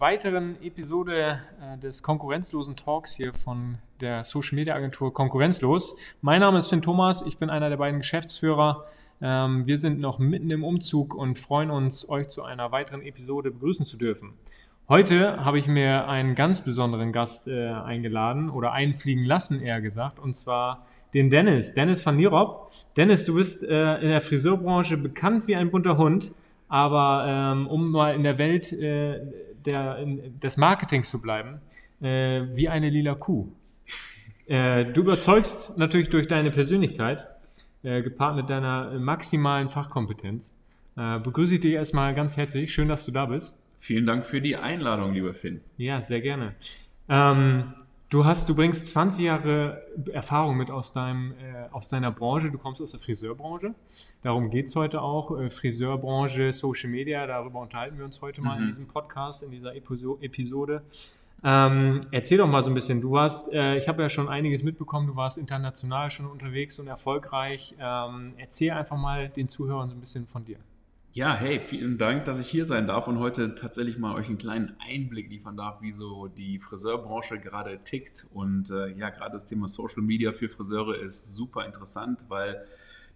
weiteren Episode äh, des konkurrenzlosen Talks hier von der Social Media Agentur Konkurrenzlos. Mein Name ist Finn Thomas, ich bin einer der beiden Geschäftsführer. Ähm, wir sind noch mitten im Umzug und freuen uns, euch zu einer weiteren Episode begrüßen zu dürfen. Heute habe ich mir einen ganz besonderen Gast äh, eingeladen oder einfliegen lassen, eher gesagt, und zwar den Dennis, Dennis van Nierop. Dennis, du bist äh, in der Friseurbranche bekannt wie ein bunter Hund. Aber ähm, um mal in der Welt äh, der, in, des Marketings zu bleiben, äh, wie eine lila Kuh. Äh, du überzeugst natürlich durch deine Persönlichkeit, äh, gepaart mit deiner maximalen Fachkompetenz. Äh, begrüße ich dich erstmal ganz herzlich. Schön, dass du da bist. Vielen Dank für die Einladung, lieber Finn. Ja, sehr gerne. Ähm, Du hast, du bringst 20 Jahre Erfahrung mit aus, deinem, äh, aus deiner Branche. Du kommst aus der Friseurbranche. Darum geht es heute auch. Äh, Friseurbranche, Social Media, darüber unterhalten wir uns heute mal mhm. in diesem Podcast, in dieser Episode. Ähm, erzähl doch mal so ein bisschen. Du warst, äh, ich habe ja schon einiges mitbekommen, du warst international schon unterwegs und erfolgreich. Ähm, erzähl einfach mal den Zuhörern so ein bisschen von dir. Ja, hey, vielen Dank, dass ich hier sein darf und heute tatsächlich mal euch einen kleinen Einblick liefern darf, wie so die Friseurbranche gerade tickt. Und äh, ja, gerade das Thema Social Media für Friseure ist super interessant, weil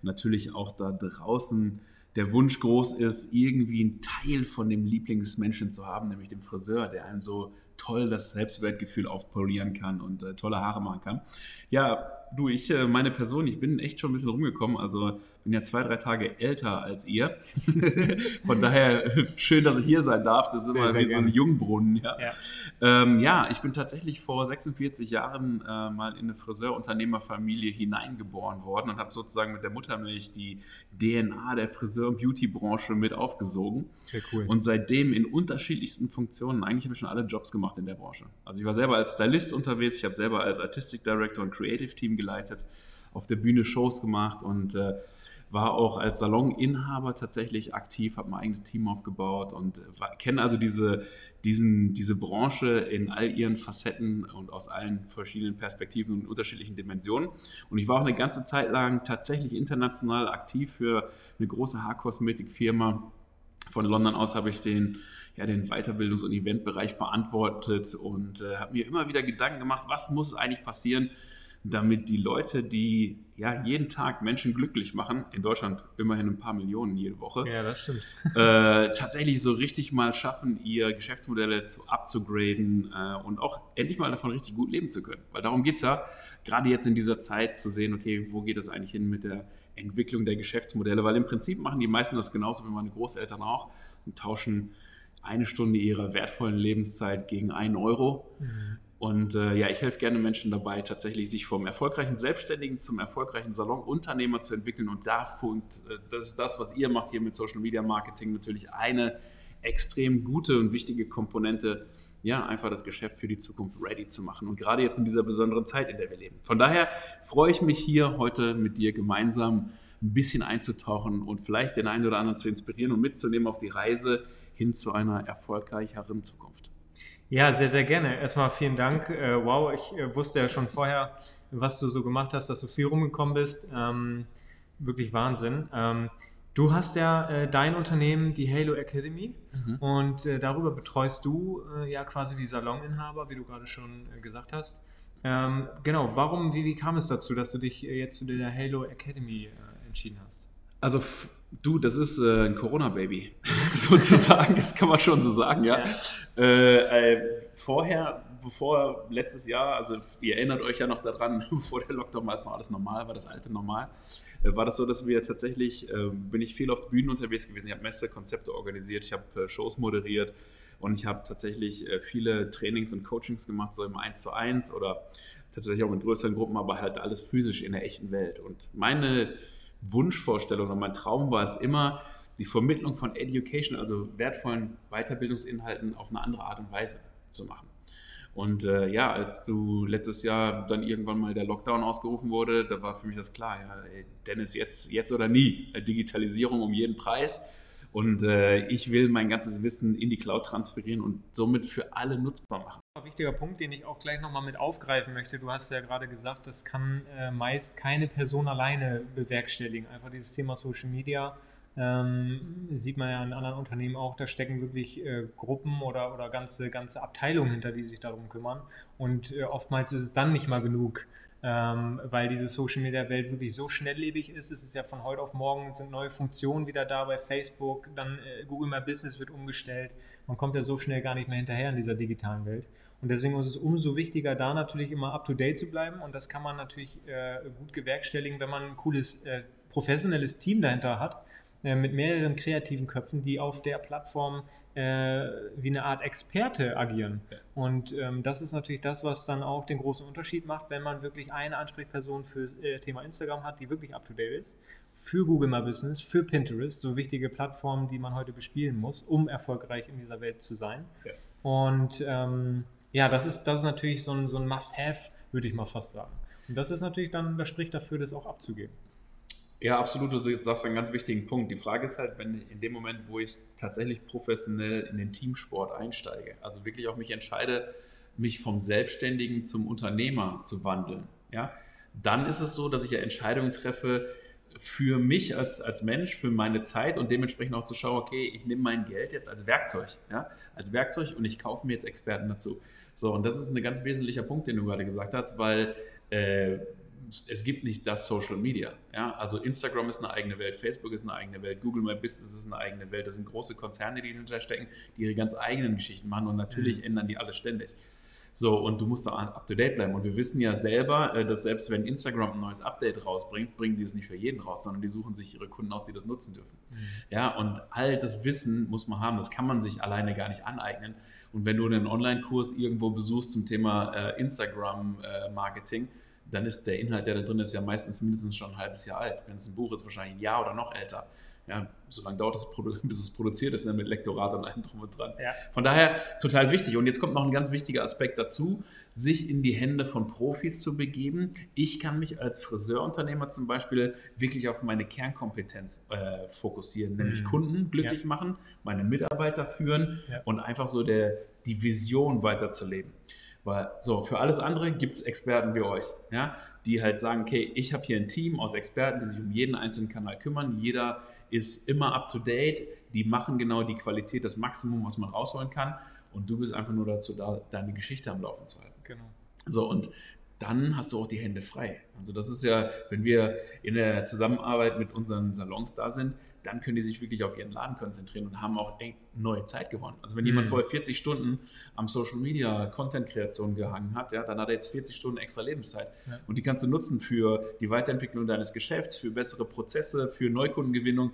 natürlich auch da draußen der Wunsch groß ist, irgendwie einen Teil von dem Lieblingsmenschen zu haben, nämlich dem Friseur, der einem so toll das Selbstwertgefühl aufpolieren kann und äh, tolle Haare machen kann. Ja, du, ich, äh, meine Person, ich bin echt schon ein bisschen rumgekommen. Also bin ja zwei, drei Tage älter als ihr. Von daher schön, dass ich hier sein darf. Das ist sehr, immer wie so ein Jungbrunnen. Ja. Ja. Ähm, ja. ich bin tatsächlich vor 46 Jahren äh, mal in eine Friseurunternehmerfamilie hineingeboren worden und habe sozusagen mit der Muttermilch die DNA der Friseur- und Beauty-Branche mit aufgesogen. Sehr cool. Und seitdem in unterschiedlichsten Funktionen, eigentlich habe ich schon alle Jobs gemacht in der Branche. Also ich war selber als Stylist unterwegs, ich habe selber als Artistic Director und Creative Team geleitet, auf der Bühne Shows gemacht und äh, war auch als Saloninhaber tatsächlich aktiv, habe mein eigenes Team aufgebaut und äh, kenne also diese, diesen, diese Branche in all ihren Facetten und aus allen verschiedenen Perspektiven und unterschiedlichen Dimensionen. Und ich war auch eine ganze Zeit lang tatsächlich international aktiv für eine große Haarkosmetikfirma. Von London aus habe ich den ja, den Weiterbildungs- und Eventbereich verantwortet und äh, habe mir immer wieder Gedanken gemacht, was muss eigentlich passieren, damit die Leute, die ja jeden Tag Menschen glücklich machen, in Deutschland immerhin ein paar Millionen jede Woche, ja, das stimmt. Äh, tatsächlich so richtig mal schaffen, ihr Geschäftsmodelle zu upzugraden äh, und auch endlich mal davon richtig gut leben zu können. Weil darum geht es ja, gerade jetzt in dieser Zeit zu sehen, okay, wo geht es eigentlich hin mit der Entwicklung der Geschäftsmodelle, weil im Prinzip machen die meisten das genauso wie meine Großeltern auch und tauschen eine Stunde ihrer wertvollen Lebenszeit gegen einen Euro. Mhm. Und äh, ja, ich helfe gerne Menschen dabei, tatsächlich sich vom erfolgreichen Selbstständigen zum erfolgreichen Salonunternehmer zu entwickeln. Und da funkt, äh, das ist das, was ihr macht hier mit Social Media Marketing, natürlich eine extrem gute und wichtige Komponente, ja, einfach das Geschäft für die Zukunft ready zu machen. Und gerade jetzt in dieser besonderen Zeit, in der wir leben. Von daher freue ich mich hier heute mit dir gemeinsam ein bisschen einzutauchen und vielleicht den einen oder anderen zu inspirieren und mitzunehmen auf die Reise hin zu einer erfolgreicheren Zukunft. Ja, sehr, sehr gerne. Erstmal vielen Dank. Äh, wow, ich äh, wusste ja schon vorher, was du so gemacht hast, dass du viel rumgekommen bist. Ähm, wirklich Wahnsinn. Ähm, du hast ja äh, dein Unternehmen, die Halo Academy, mhm. und äh, darüber betreust du äh, ja quasi die Saloninhaber, wie du gerade schon äh, gesagt hast. Ähm, genau, warum, wie, wie kam es dazu, dass du dich jetzt zu der Halo Academy entschieden hast? Also du, das ist äh, ein Corona-Baby, sozusagen, das kann man schon so sagen, ja. ja. Äh, äh, vorher, bevor letztes Jahr, also ihr erinnert euch ja noch daran, bevor der Lockdown war, als noch alles normal war, das alte Normal, äh, war das so, dass wir tatsächlich, äh, bin ich viel auf Bühnen unterwegs gewesen, ich habe Messe, Konzepte organisiert, ich habe äh, Shows moderiert und ich habe tatsächlich viele Trainings und Coachings gemacht, so im 1 zu 1 oder tatsächlich auch in größeren Gruppen, aber halt alles physisch in der echten Welt. Und meine Wunschvorstellung und mein Traum war es immer, die Vermittlung von Education, also wertvollen Weiterbildungsinhalten auf eine andere Art und Weise zu machen. Und äh, ja, als du letztes Jahr dann irgendwann mal der Lockdown ausgerufen wurde, da war für mich das klar, ja, Dennis, jetzt, jetzt oder nie. Digitalisierung um jeden Preis. Und äh, ich will mein ganzes Wissen in die Cloud transferieren und somit für alle nutzbar machen. Ein wichtiger Punkt, den ich auch gleich nochmal mit aufgreifen möchte. Du hast ja gerade gesagt, das kann äh, meist keine Person alleine bewerkstelligen. Einfach dieses Thema Social Media ähm, sieht man ja in anderen Unternehmen auch, da stecken wirklich äh, Gruppen oder, oder ganze, ganze Abteilungen hinter, die sich darum kümmern. Und äh, oftmals ist es dann nicht mal genug, ähm, weil diese Social Media Welt wirklich so schnelllebig ist. Es ist ja von heute auf morgen sind neue Funktionen wieder da bei Facebook, dann äh, Google My Business wird umgestellt. Man kommt ja so schnell gar nicht mehr hinterher in dieser digitalen Welt. Und deswegen ist es umso wichtiger, da natürlich immer up to date zu bleiben. Und das kann man natürlich äh, gut gewerkstelligen, wenn man ein cooles, äh, professionelles Team dahinter hat, äh, mit mehreren kreativen Köpfen, die auf der Plattform äh, wie eine Art Experte agieren. Ja. Und ähm, das ist natürlich das, was dann auch den großen Unterschied macht, wenn man wirklich eine Ansprechperson für äh, Thema Instagram hat, die wirklich up to date ist, für Google My Business, für Pinterest, so wichtige Plattformen, die man heute bespielen muss, um erfolgreich in dieser Welt zu sein. Ja. Und ähm, ja, das ist, das ist natürlich so ein, so ein Must-Have, würde ich mal fast sagen. Und das ist natürlich dann, das spricht dafür, das auch abzugeben. Ja, absolut. Du sagst einen ganz wichtigen Punkt. Die Frage ist halt, wenn in dem Moment, wo ich tatsächlich professionell in den Teamsport einsteige, also wirklich auch mich entscheide, mich vom Selbstständigen zum Unternehmer zu wandeln, ja, dann ist es so, dass ich ja Entscheidungen treffe für mich als, als Mensch, für meine Zeit und dementsprechend auch zu schauen, okay, ich nehme mein Geld jetzt als Werkzeug, ja, als Werkzeug und ich kaufe mir jetzt Experten dazu. So, und das ist ein ganz wesentlicher Punkt, den du gerade gesagt hast, weil äh, es gibt nicht das Social Media. Ja? Also Instagram ist eine eigene Welt, Facebook ist eine eigene Welt, Google My Business ist eine eigene Welt. Das sind große Konzerne, die dahinter stecken, die ihre ganz eigenen Geschichten machen und natürlich mhm. ändern die alles ständig. So, und du musst da up to date bleiben. Und wir wissen ja selber, äh, dass selbst wenn Instagram ein neues Update rausbringt, bringen die es nicht für jeden raus, sondern die suchen sich ihre Kunden aus, die das nutzen dürfen. Mhm. Ja, und all das Wissen muss man haben. Das kann man sich alleine gar nicht aneignen. Und wenn du einen Online-Kurs irgendwo besuchst zum Thema äh, Instagram-Marketing, äh, dann ist der Inhalt, der da drin ist, ja meistens mindestens schon ein halbes Jahr alt. Wenn es ein Buch ist, wahrscheinlich ein Jahr oder noch älter. Ja, so lange dauert es, bis es produziert ist, ne, mit Lektorat und allem drum und dran. Ja. Von daher total wichtig. Und jetzt kommt noch ein ganz wichtiger Aspekt dazu, sich in die Hände von Profis zu begeben. Ich kann mich als Friseurunternehmer zum Beispiel wirklich auf meine Kernkompetenz äh, fokussieren, nämlich mhm. Kunden glücklich ja. machen, meine Mitarbeiter führen und einfach so der, die Vision weiterzuleben. Weil so, für alles andere gibt es Experten wie euch, ja, die halt sagen, okay, ich habe hier ein Team aus Experten, die sich um jeden einzelnen Kanal kümmern. Jeder ist immer up to date, die machen genau die Qualität, das Maximum, was man rausholen kann. Und du bist einfach nur dazu da, deine Geschichte am Laufen zu halten. Genau. So, und dann hast du auch die Hände frei. Also das ist ja, wenn wir in der Zusammenarbeit mit unseren Salons da sind, dann können die sich wirklich auf ihren Laden konzentrieren und haben auch neue Zeit gewonnen. Also wenn mhm. jemand vorher 40 Stunden am Social Media Content-Kreation gehangen hat, ja, dann hat er jetzt 40 Stunden extra Lebenszeit. Ja. Und die kannst du nutzen für die Weiterentwicklung deines Geschäfts, für bessere Prozesse, für Neukundengewinnung,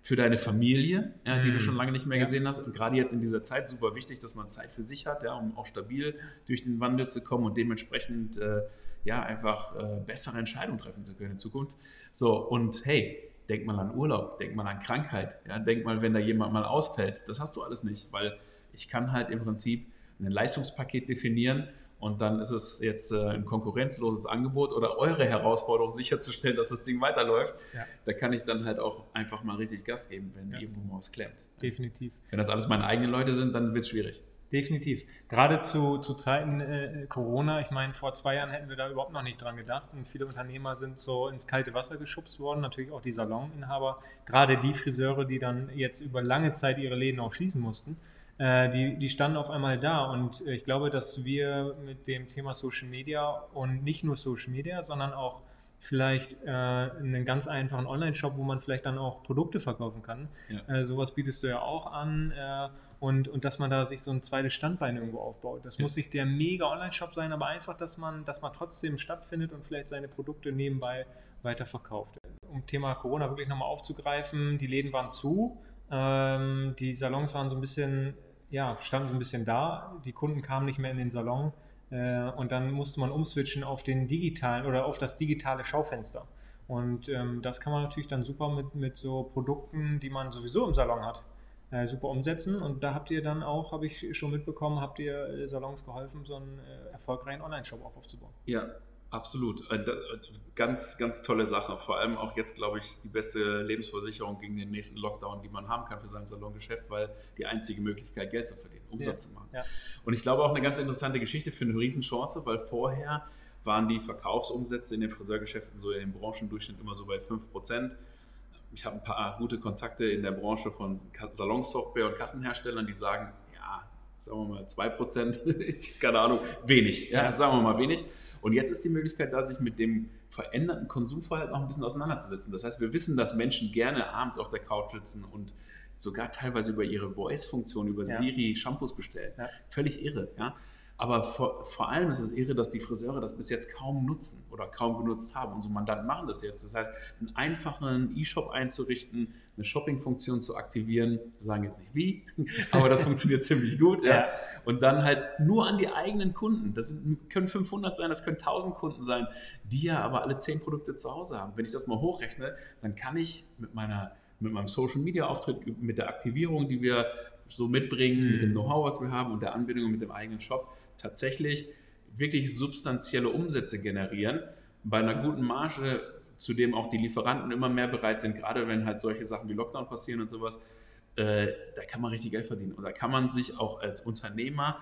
für deine Familie, ja, die mhm. du schon lange nicht mehr ja. gesehen hast. Und gerade jetzt in dieser Zeit super wichtig, dass man Zeit für sich hat, ja, um auch stabil durch den Wandel zu kommen und dementsprechend äh, ja, einfach äh, bessere Entscheidungen treffen zu können in Zukunft. So, und hey, denk mal an Urlaub, denk mal an Krankheit, ja, denk mal, wenn da jemand mal ausfällt. Das hast du alles nicht, weil ich kann halt im Prinzip ein Leistungspaket definieren und dann ist es jetzt äh, ein konkurrenzloses Angebot oder eure Herausforderung sicherzustellen, dass das Ding weiterläuft. Ja. Da kann ich dann halt auch einfach mal richtig Gas geben, wenn ja. irgendwo mal was klemmt. Definitiv. Wenn das alles meine eigenen Leute sind, dann wird es schwierig. Definitiv. Gerade zu, zu Zeiten äh, Corona, ich meine, vor zwei Jahren hätten wir da überhaupt noch nicht dran gedacht und viele Unternehmer sind so ins kalte Wasser geschubst worden, natürlich auch die Saloninhaber, gerade die Friseure, die dann jetzt über lange Zeit ihre Läden auch schließen mussten, äh, die, die standen auf einmal da und äh, ich glaube, dass wir mit dem Thema Social Media und nicht nur Social Media, sondern auch vielleicht äh, einen ganz einfachen Online-Shop, wo man vielleicht dann auch Produkte verkaufen kann. Ja. Äh, sowas bietest du ja auch an. Äh, und, und dass man da sich so ein zweites Standbein irgendwo aufbaut. Das ja. muss nicht der mega Online-Shop sein, aber einfach, dass man, dass man trotzdem stattfindet und vielleicht seine Produkte nebenbei weiterverkauft. Um Thema Corona wirklich nochmal aufzugreifen, die Läden waren zu, ähm, die Salons waren so ein bisschen, ja, standen so ein bisschen da, die Kunden kamen nicht mehr in den Salon äh, und dann musste man umswitchen auf den digitalen oder auf das digitale Schaufenster. Und ähm, das kann man natürlich dann super mit, mit so Produkten, die man sowieso im Salon hat, äh, super umsetzen. Und da habt ihr dann auch, habe ich schon mitbekommen, habt ihr äh, Salons geholfen, so einen äh, erfolgreichen Online-Shop auch aufzubauen. Ja, absolut. Äh, ganz, ganz tolle Sache. Vor allem auch jetzt, glaube ich, die beste Lebensversicherung gegen den nächsten Lockdown, die man haben kann für sein Salongeschäft, weil die einzige Möglichkeit, Geld zu verdienen, Umsatz ja. zu machen. Ja. Und ich glaube auch eine ganz interessante Geschichte für eine Riesenchance, weil vorher waren die Verkaufsumsätze in den Friseurgeschäften so im Branchendurchschnitt immer so bei 5 Prozent ich habe ein paar gute Kontakte in der Branche von Salonsoftware und Kassenherstellern, die sagen, ja, sagen wir mal 2%, keine Ahnung, wenig, ja, sagen wir mal wenig. Und jetzt ist die Möglichkeit da, sich mit dem veränderten Konsumverhalten auch ein bisschen auseinanderzusetzen. Das heißt, wir wissen, dass Menschen gerne abends auf der Couch sitzen und sogar teilweise über ihre Voice-Funktion, über ja. Siri Shampoos bestellen. Ja. Völlig irre. Ja? Aber vor, vor, allem ist es irre, dass die Friseure das bis jetzt kaum nutzen oder kaum genutzt haben. Unsere Mandanten machen das jetzt. Das heißt, einen einfachen E-Shop einzurichten, eine Shopping-Funktion zu aktivieren, wir sagen jetzt nicht wie, aber das funktioniert ziemlich gut. Ja. ja. Und dann halt nur an die eigenen Kunden. Das sind, können 500 sein, das können 1000 Kunden sein, die ja aber alle 10 Produkte zu Hause haben. Wenn ich das mal hochrechne, dann kann ich mit meiner mit meinem Social Media Auftritt, mit der Aktivierung, die wir so mitbringen, mhm. mit dem mhm. Know-how, was wir haben und der Anbindung mit dem eigenen Shop, tatsächlich wirklich substanzielle Umsätze generieren. Bei einer guten Marge, zu dem auch die Lieferanten immer mehr bereit sind, gerade wenn halt solche Sachen wie Lockdown passieren und sowas, äh, da kann man richtig Geld verdienen. Und da kann man sich auch als Unternehmer,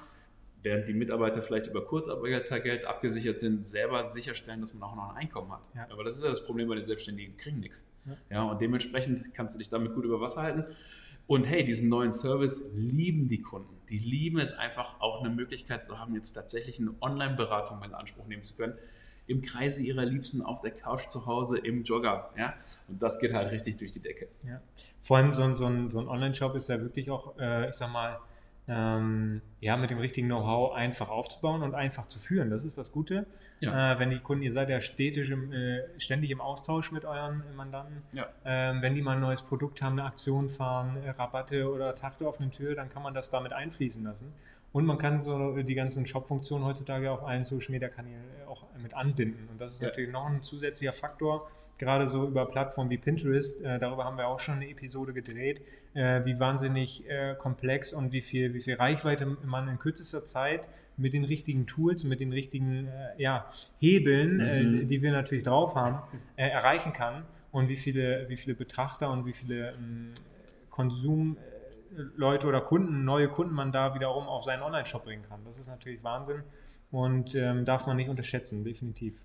während die Mitarbeiter vielleicht über Kurzarbeitergeld abgesichert sind, selber sicherstellen, dass man auch noch ein Einkommen hat. Ja. Aber das ist ja das Problem bei den Selbstständigen, die kriegen nichts. Ja. ja. und dementsprechend kannst du dich damit gut über Wasser halten. Und hey, diesen neuen Service lieben die Kunden. Die lieben es einfach auch eine Möglichkeit zu haben, jetzt tatsächlich eine Online-Beratung in Anspruch nehmen zu können. Im Kreise ihrer Liebsten auf der Couch zu Hause im Jogger. Ja? Und das geht halt richtig durch die Decke. Ja. Vor allem so ein, so ein, so ein Online-Shop ist ja wirklich auch, äh, ich sag mal, ähm, ja, mit dem richtigen Know-how einfach aufzubauen und einfach zu führen. Das ist das Gute. Ja. Äh, wenn die Kunden, ihr seid ja stetisch im, äh, ständig im Austausch mit euren Mandanten. Ja. Ähm, wenn die mal ein neues Produkt haben, eine Aktion fahren, äh, Rabatte oder Tag der offenen Tür, dann kann man das damit einfließen lassen. Und man kann so die ganzen Shop-Funktionen heutzutage auf allen Social-Media-Kanälen auch mit anbinden. Und das ist ja. natürlich noch ein zusätzlicher Faktor, gerade so über Plattformen wie Pinterest. Äh, darüber haben wir auch schon eine Episode gedreht äh, wie wahnsinnig äh, komplex und wie viel, wie viel Reichweite man in kürzester Zeit mit den richtigen Tools, mit den richtigen äh, ja, Hebeln, äh, mhm. die wir natürlich drauf haben, äh, erreichen kann und wie viele, wie viele Betrachter und wie viele ähm, Konsumleute oder Kunden, neue Kunden man da wiederum auf seinen Online-Shop bringen kann. Das ist natürlich Wahnsinn und ähm, darf man nicht unterschätzen, definitiv.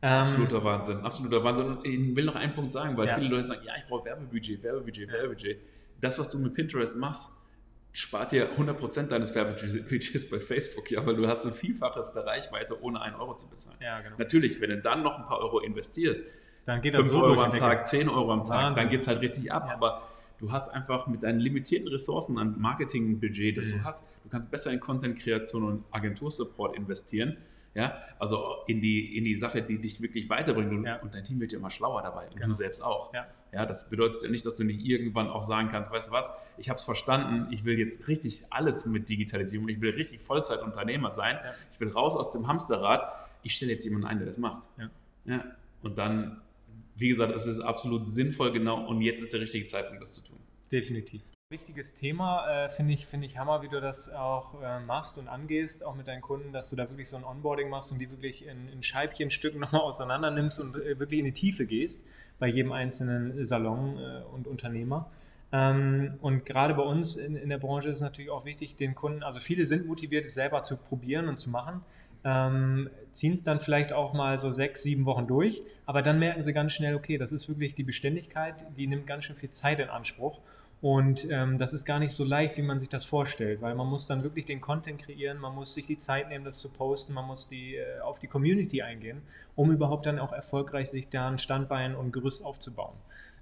Absoluter ähm, Wahnsinn, absoluter Wahnsinn. Und ich will noch einen Punkt sagen, weil ja. viele Leute sagen, ja, ich brauche Werbebudget, Werbebudget, Werbebudget. Das, was du mit Pinterest machst, spart dir 100% deines Werbebudgets bei Facebook, ja, weil du hast ein Vielfaches der Reichweite, ohne einen Euro zu bezahlen. Ja, genau. Natürlich, wenn du dann noch ein paar Euro investierst, dann geht das 5 so Euro am Tag, 10 Euro am Tag, Wahnsinn. dann geht es halt richtig ab. Ja. Aber du hast einfach mit deinen limitierten Ressourcen an Marketingbudget, das mhm. du hast, du kannst besser in Content-Kreation und Agentursupport investieren ja, also in die, in die Sache, die dich wirklich weiterbringt. Und, ja. und dein Team wird ja immer schlauer dabei. Und genau. du selbst auch. Ja. ja, das bedeutet ja nicht, dass du nicht irgendwann auch sagen kannst, weißt du was, ich habe es verstanden, ich will jetzt richtig alles mit Digitalisierung, ich will richtig Vollzeitunternehmer sein, ja. ich will raus aus dem Hamsterrad, ich stelle jetzt jemanden ein, der das macht. Ja. ja. Und dann, wie gesagt, es ist absolut sinnvoll, genau, und jetzt ist der richtige Zeitpunkt, das zu tun. Definitiv. Wichtiges Thema, äh, finde ich, find ich Hammer, wie du das auch äh, machst und angehst, auch mit deinen Kunden, dass du da wirklich so ein Onboarding machst und die wirklich in, in Scheibchenstücken nochmal auseinander nimmst und äh, wirklich in die Tiefe gehst bei jedem einzelnen Salon äh, und Unternehmer. Ähm, und gerade bei uns in, in der Branche ist es natürlich auch wichtig, den Kunden, also viele sind motiviert, es selber zu probieren und zu machen, ähm, ziehen es dann vielleicht auch mal so sechs, sieben Wochen durch, aber dann merken sie ganz schnell, okay, das ist wirklich die Beständigkeit, die nimmt ganz schön viel Zeit in Anspruch. Und ähm, das ist gar nicht so leicht, wie man sich das vorstellt, weil man muss dann wirklich den Content kreieren, man muss sich die Zeit nehmen, das zu posten, man muss die, äh, auf die Community eingehen, um überhaupt dann auch erfolgreich sich da ein Standbein und Gerüst aufzubauen.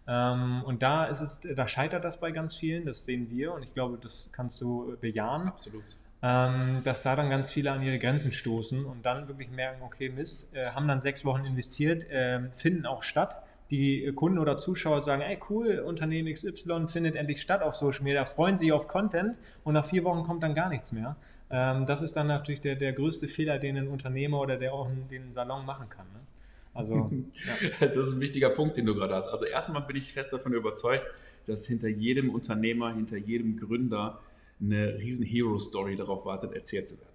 Ähm, und da ist es, da scheitert das bei ganz vielen, das sehen wir und ich glaube, das kannst du bejahen. Absolut. Ähm, dass da dann ganz viele an ihre Grenzen stoßen und dann wirklich merken, okay, Mist, äh, haben dann sechs Wochen investiert, äh, finden auch statt die Kunden oder Zuschauer sagen, ey cool, Unternehmen XY findet endlich statt auf Social Media, freuen sich auf Content und nach vier Wochen kommt dann gar nichts mehr. Ähm, das ist dann natürlich der, der größte Fehler, den ein Unternehmer oder der auch den Salon machen kann. Ne? Also, ja. Das ist ein wichtiger Punkt, den du gerade hast. Also erstmal bin ich fest davon überzeugt, dass hinter jedem Unternehmer, hinter jedem Gründer eine riesen Hero-Story darauf wartet, erzählt zu werden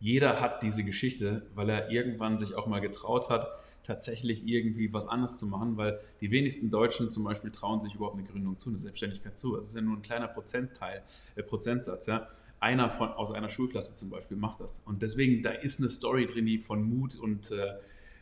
jeder hat diese Geschichte, weil er irgendwann sich auch mal getraut hat, tatsächlich irgendwie was anderes zu machen, weil die wenigsten Deutschen zum Beispiel trauen sich überhaupt eine Gründung zu, eine Selbstständigkeit zu. Das ist ja nur ein kleiner Prozentteil, äh, Prozentsatz. Ja? Einer von, aus einer Schulklasse zum Beispiel macht das. Und deswegen, da ist eine Story drin, die von Mut und äh,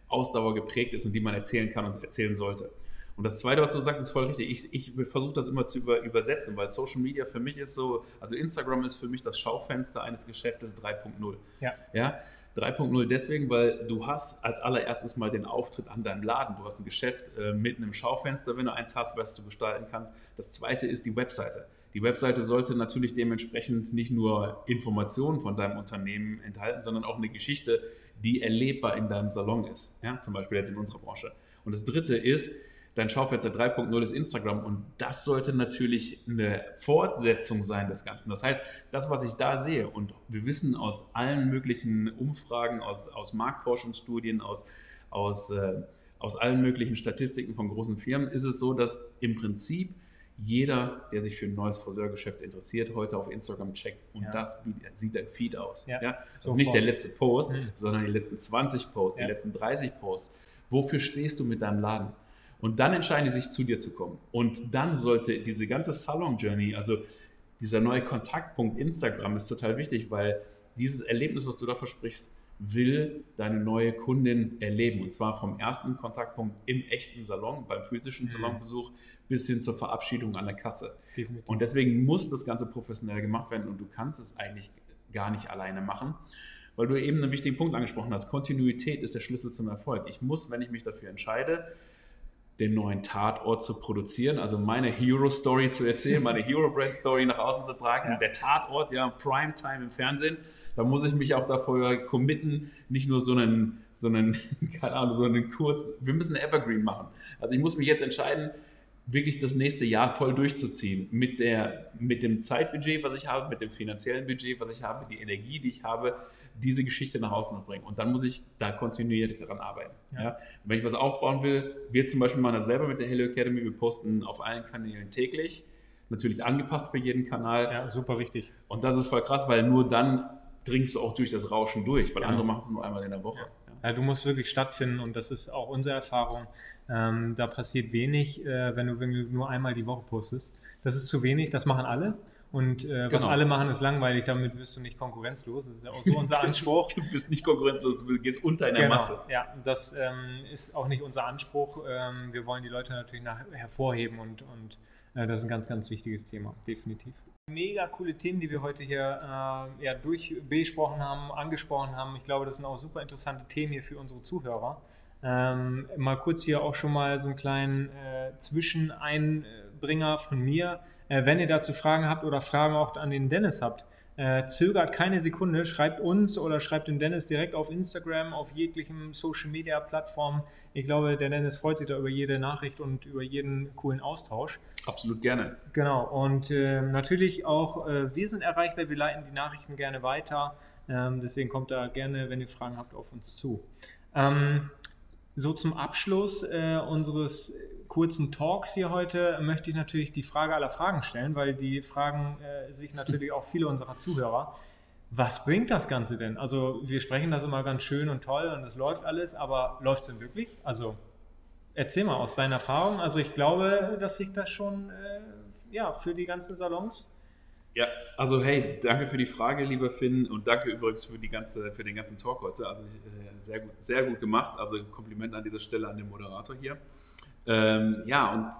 Ausdauer geprägt ist und die man erzählen kann und erzählen sollte. Und das Zweite, was du sagst, ist voll richtig. Ich, ich versuche das immer zu über, übersetzen, weil Social Media für mich ist so, also Instagram ist für mich das Schaufenster eines Geschäftes 3.0. Ja. ja? 3.0 deswegen, weil du hast als allererstes mal den Auftritt an deinem Laden. Du hast ein Geschäft äh, mitten im Schaufenster, wenn du eins hast, was du gestalten kannst. Das zweite ist die Webseite. Die Webseite sollte natürlich dementsprechend nicht nur Informationen von deinem Unternehmen enthalten, sondern auch eine Geschichte, die erlebbar in deinem Salon ist. Ja, zum Beispiel jetzt in unserer Branche. Und das dritte ist, dein Schaufenster 3.0 ist Instagram und das sollte natürlich eine Fortsetzung sein des Ganzen. Das heißt, das, was ich da sehe und wir wissen aus allen möglichen Umfragen, aus, aus Marktforschungsstudien, aus, aus, äh, aus allen möglichen Statistiken von großen Firmen, ist es so, dass im Prinzip jeder, der sich für ein neues Friseurgeschäft interessiert, heute auf Instagram checkt und ja. das sieht dein Feed aus. Ja. ja? Also so nicht der letzte Post, mhm. sondern die letzten 20 Posts, ja. die letzten 30 Posts. Wofür stehst du mit deinem Laden? Und dann entscheiden die sich, zu dir zu kommen. Und dann sollte diese ganze Salon-Journey, also dieser neue Kontaktpunkt Instagram ist total wichtig, weil dieses Erlebnis, was du da versprichst, will deine neue Kundin erleben. Und zwar vom ersten Kontaktpunkt im echten Salon, beim physischen mhm. Salonbesuch, bis hin zur Verabschiedung an der Kasse. Definitiv. Und deswegen muss das Ganze professionell gemacht werden und du kannst es eigentlich gar nicht alleine machen, weil du eben einen wichtigen Punkt angesprochen hast. Kontinuität ist der Schlüssel zum Erfolg. Ich muss, wenn ich mich dafür entscheide, den neuen Tatort zu produzieren, also meine Hero Story zu erzählen, meine Hero Brand Story nach außen zu tragen. Ja. Der Tatort, ja, Primetime im Fernsehen, da muss ich mich auch dafür committen, nicht nur so einen, so einen, keine Ahnung, so einen kurz, wir müssen Evergreen machen. Also ich muss mich jetzt entscheiden, wirklich das nächste Jahr voll durchzuziehen mit, der, mit dem Zeitbudget, was ich habe, mit dem finanziellen Budget, was ich habe, die Energie, die ich habe, diese Geschichte nach außen zu bringen. Und dann muss ich da kontinuierlich daran arbeiten. Ja. ja. wenn ich was aufbauen will, wir zum Beispiel machen das selber mit der Hello Academy, wir posten auf allen Kanälen täglich, natürlich angepasst für jeden Kanal. Ja, super wichtig. Und das ist voll krass, weil nur dann dringst du auch durch das Rauschen durch, weil genau. andere machen es nur einmal in der Woche. Ja. Ja. du musst wirklich stattfinden und das ist auch unsere Erfahrung ähm, da passiert wenig, äh, wenn, du, wenn, du, nur einmal die Woche postest. Das ist zu wenig, das machen alle. Und äh, genau. was alle machen, ist langweilig, damit wirst du nicht konkurrenzlos. Das ist ja auch so unser Anspruch. du bist nicht konkurrenzlos, du gehst unter in der genau. Masse. Ja, das ähm, ist auch nicht unser Anspruch. Ähm, wir wollen die Leute natürlich nach, hervorheben und, und äh, das ist ein ganz, ganz wichtiges Thema, definitiv. Mega coole Themen, die wir heute hier äh, ja, durchbesprochen haben, angesprochen haben. Ich glaube, das sind auch super interessante Themen hier für unsere Zuhörer. Ähm, mal kurz hier auch schon mal so einen kleinen äh, Zwischeneinbringer von mir. Äh, wenn ihr dazu Fragen habt oder Fragen auch an den Dennis habt, äh, zögert keine Sekunde, schreibt uns oder schreibt den Dennis direkt auf Instagram, auf jeglichem Social Media Plattform. Ich glaube, der Dennis freut sich da über jede Nachricht und über jeden coolen Austausch. Absolut gerne. Genau, und äh, natürlich auch, äh, wir sind erreichbar, wir leiten die Nachrichten gerne weiter. Ähm, deswegen kommt da gerne, wenn ihr Fragen habt, auf uns zu. Ähm, so zum Abschluss äh, unseres kurzen Talks hier heute möchte ich natürlich die Frage aller Fragen stellen, weil die fragen äh, sich natürlich auch viele unserer Zuhörer. Was bringt das Ganze denn? Also wir sprechen das immer ganz schön und toll und es läuft alles, aber läuft es denn wirklich? Also erzähl mal aus deiner Erfahrung. Also ich glaube, dass sich das schon äh, ja, für die ganzen Salons ja, also hey, danke für die Frage, lieber Finn, und danke übrigens für, die ganze, für den ganzen Talk heute. Also äh, sehr, gut, sehr gut gemacht. Also Kompliment an dieser Stelle an den Moderator hier. Ähm, ja, und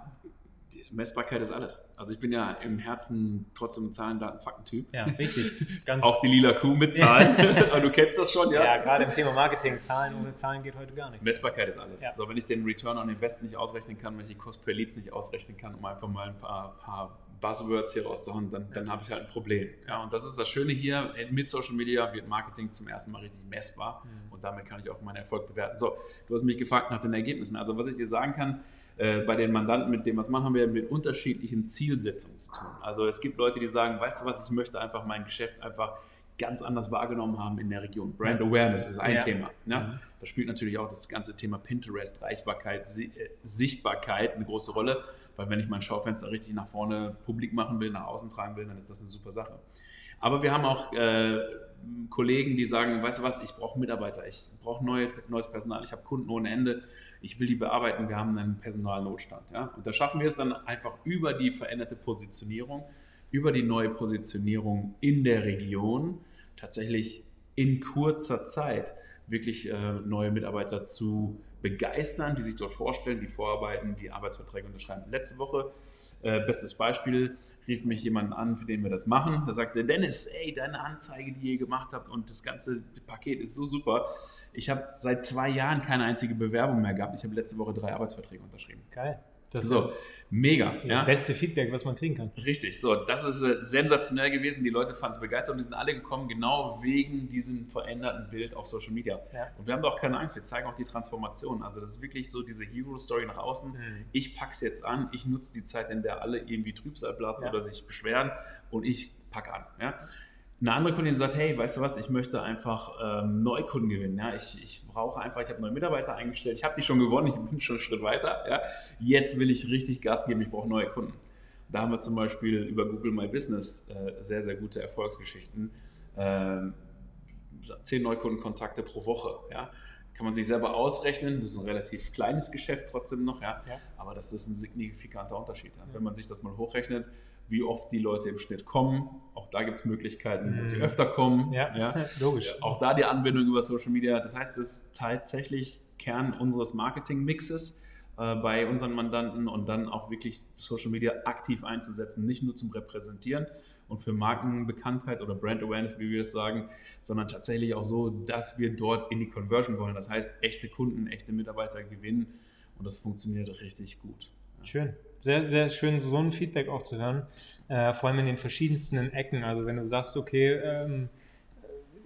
Messbarkeit ist alles. Also ich bin ja im Herzen trotzdem Zahlen, Daten, Fakten-Typ. Ja, richtig. Ganz Auch die lila Kuh mit Zahlen. du kennst das schon, ja? Ja, gerade im Thema Marketing, Zahlen ohne Zahlen geht heute gar nicht. Messbarkeit ist alles. Ja. So, wenn ich den Return on Invest nicht ausrechnen kann, wenn ich die Cost per Leads nicht ausrechnen kann, um einfach mal ein paar, paar Buzzwords hier rauszuhauen, dann, dann habe ich halt ein Problem. Ja, und das ist das Schöne hier, mit Social Media wird Marketing zum ersten Mal richtig messbar mhm. Und damit kann ich auch meinen Erfolg bewerten. So, du hast mich gefragt nach den Ergebnissen. Also was ich dir sagen kann, äh, bei den Mandanten, mit dem was machen wir, mit unterschiedlichen Zielsetzungen zu tun. Also es gibt Leute, die sagen, weißt du was, ich möchte einfach mein Geschäft einfach ganz anders wahrgenommen haben in der Region. Brand Awareness ist ein ja. Thema. Ja? Mhm. Da spielt natürlich auch das ganze Thema Pinterest, Reichbarkeit, äh, Sichtbarkeit eine große Rolle. Weil wenn ich mein Schaufenster richtig nach vorne publik machen will, nach außen tragen will, dann ist das eine super Sache. Aber wir haben auch äh, Kollegen, die sagen, weißt du was, ich brauche Mitarbeiter, ich brauche neue, neues Personal, ich habe Kunden ohne Ende, ich will die bearbeiten, wir haben einen Personalnotstand. Ja? Und da schaffen wir es dann einfach über die veränderte Positionierung, über die neue Positionierung in der Region, tatsächlich in kurzer Zeit wirklich äh, neue Mitarbeiter zu begeistern, die sich dort vorstellen, die vorarbeiten, die Arbeitsverträge unterschreiben. Letzte Woche, äh, bestes Beispiel, rief mich jemand an, für den wir das machen. Da sagte Dennis, ey, deine Anzeige, die ihr gemacht habt und das ganze Paket ist so super. Ich habe seit zwei Jahren keine einzige Bewerbung mehr gehabt. Ich habe letzte Woche drei Arbeitsverträge unterschrieben. Geil. Das so, mega. Ja. Beste Feedback, was man kriegen kann. Richtig, so, das ist äh, sensationell gewesen. Die Leute fanden es begeistert und die sind alle gekommen, genau wegen diesem veränderten Bild auf Social Media. Ja. Und wir haben doch keine Angst, wir zeigen auch die Transformation. Also, das ist wirklich so diese Hero-Story nach außen. Mhm. Ich pack's jetzt an, ich nutze die Zeit, in der alle irgendwie Trübsal blasen ja. oder sich beschweren und ich packe an. Ja? Eine andere Kundin sagt, hey, weißt du was, ich möchte einfach ähm, Neukunden gewinnen. Ja? Ich, ich brauche einfach, ich habe neue Mitarbeiter eingestellt, ich habe die schon gewonnen, ich bin schon einen Schritt weiter. Ja? Jetzt will ich richtig Gas geben, ich brauche neue Kunden. Da haben wir zum Beispiel über Google My Business äh, sehr, sehr gute Erfolgsgeschichten. Ähm, zehn Neukundenkontakte pro Woche. Ja? Kann man sich selber ausrechnen. Das ist ein relativ kleines Geschäft trotzdem noch, ja? ja. aber das ist ein signifikanter Unterschied. Ja? Wenn man sich das mal hochrechnet, wie oft die Leute im Schnitt kommen. Auch da gibt es Möglichkeiten, dass sie mhm. öfter kommen. Ja, ja. logisch. Auch da die Anbindung über Social Media. Das heißt, das ist tatsächlich Kern unseres Marketing-Mixes äh, bei unseren Mandanten und dann auch wirklich Social Media aktiv einzusetzen, nicht nur zum Repräsentieren und für Markenbekanntheit oder Brand Awareness, wie wir es sagen, sondern tatsächlich auch so, dass wir dort in die Conversion wollen. Das heißt, echte Kunden, echte Mitarbeiter gewinnen und das funktioniert richtig gut. Schön. Sehr, sehr schön, so ein Feedback auch zu hören. Äh, vor allem in den verschiedensten Ecken. Also wenn du sagst, okay, ähm,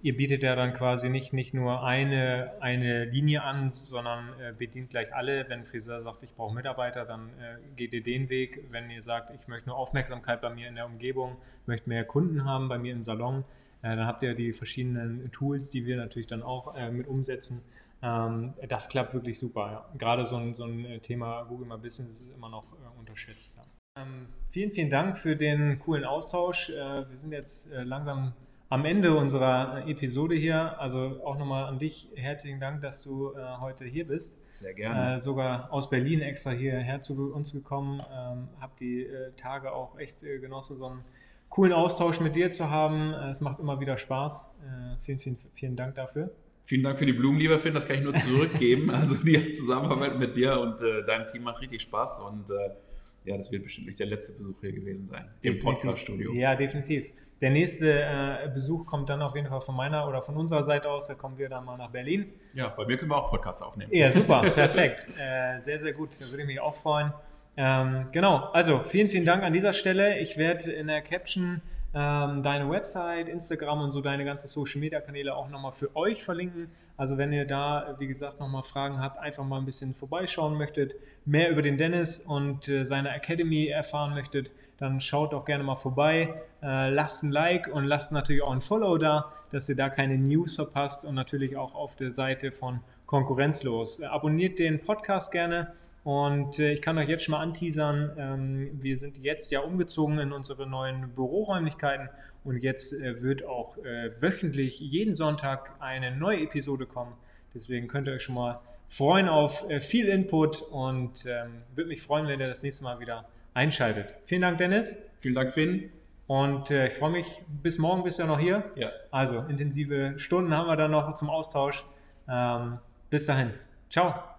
ihr bietet ja dann quasi nicht, nicht nur eine, eine Linie an, sondern äh, bedient gleich alle. Wenn ein Friseur sagt, ich brauche Mitarbeiter, dann äh, geht ihr den Weg. Wenn ihr sagt, ich möchte nur Aufmerksamkeit bei mir in der Umgebung, möchte mehr Kunden haben bei mir im Salon, äh, dann habt ihr die verschiedenen Tools, die wir natürlich dann auch äh, mit umsetzen. Ähm, das klappt wirklich super. Ja. Gerade so ein, so ein Thema Google My Business ist immer noch äh, unterschätzt. Ja. Ähm, vielen, vielen Dank für den coolen Austausch. Äh, wir sind jetzt äh, langsam am Ende unserer Episode hier. Also auch nochmal an dich herzlichen Dank, dass du äh, heute hier bist. Sehr gerne. Äh, sogar aus Berlin extra hierher zu uns gekommen. Ähm, hab die äh, Tage auch echt äh, genossen, so einen coolen Austausch mit dir zu haben. es macht immer wieder Spaß. vielen, vielen, vielen Dank dafür. Vielen Dank für die Blumen, lieber Finn. Das kann ich nur zurückgeben. Also die Zusammenarbeit mit dir und äh, deinem Team macht richtig Spaß und äh, ja, das wird bestimmt nicht der letzte Besuch hier gewesen sein im Podcast-Studio. Ja, definitiv. Der nächste äh, Besuch kommt dann auf jeden Fall von meiner oder von unserer Seite aus. Da kommen wir dann mal nach Berlin. Ja, bei mir können wir auch Podcasts aufnehmen. Ja, super, perfekt. Äh, sehr, sehr gut. Da würde ich mich auch freuen. Ähm, genau, also vielen, vielen Dank an dieser Stelle. Ich werde in der Caption ähm, deine Website, Instagram und so deine ganzen Social Media Kanäle auch nochmal für euch verlinken. Also wenn ihr da, wie gesagt, nochmal Fragen habt, einfach mal ein bisschen vorbeischauen möchtet, mehr über den Dennis und äh, seine Academy erfahren möchtet, dann schaut doch gerne mal vorbei, äh, lasst ein Like und lasst natürlich auch ein Follow da, dass ihr da keine News verpasst und natürlich auch auf der Seite von Konkurrenzlos. Abonniert den Podcast gerne und äh, ich kann euch jetzt schon mal anteasern, ähm, wir sind jetzt ja umgezogen in unsere neuen Büroräumlichkeiten und jetzt äh, wird auch äh, wöchentlich jeden Sonntag eine neue Episode kommen. Deswegen könnt ihr euch schon mal freuen auf viel Input und ähm, würde mich freuen, wenn ihr das nächste Mal wieder einschaltet. Vielen Dank, Dennis. Vielen Dank, Finn. Und ich freue mich, bis morgen bist du ja noch hier. Ja. Also intensive Stunden haben wir dann noch zum Austausch. Ähm, bis dahin. Ciao.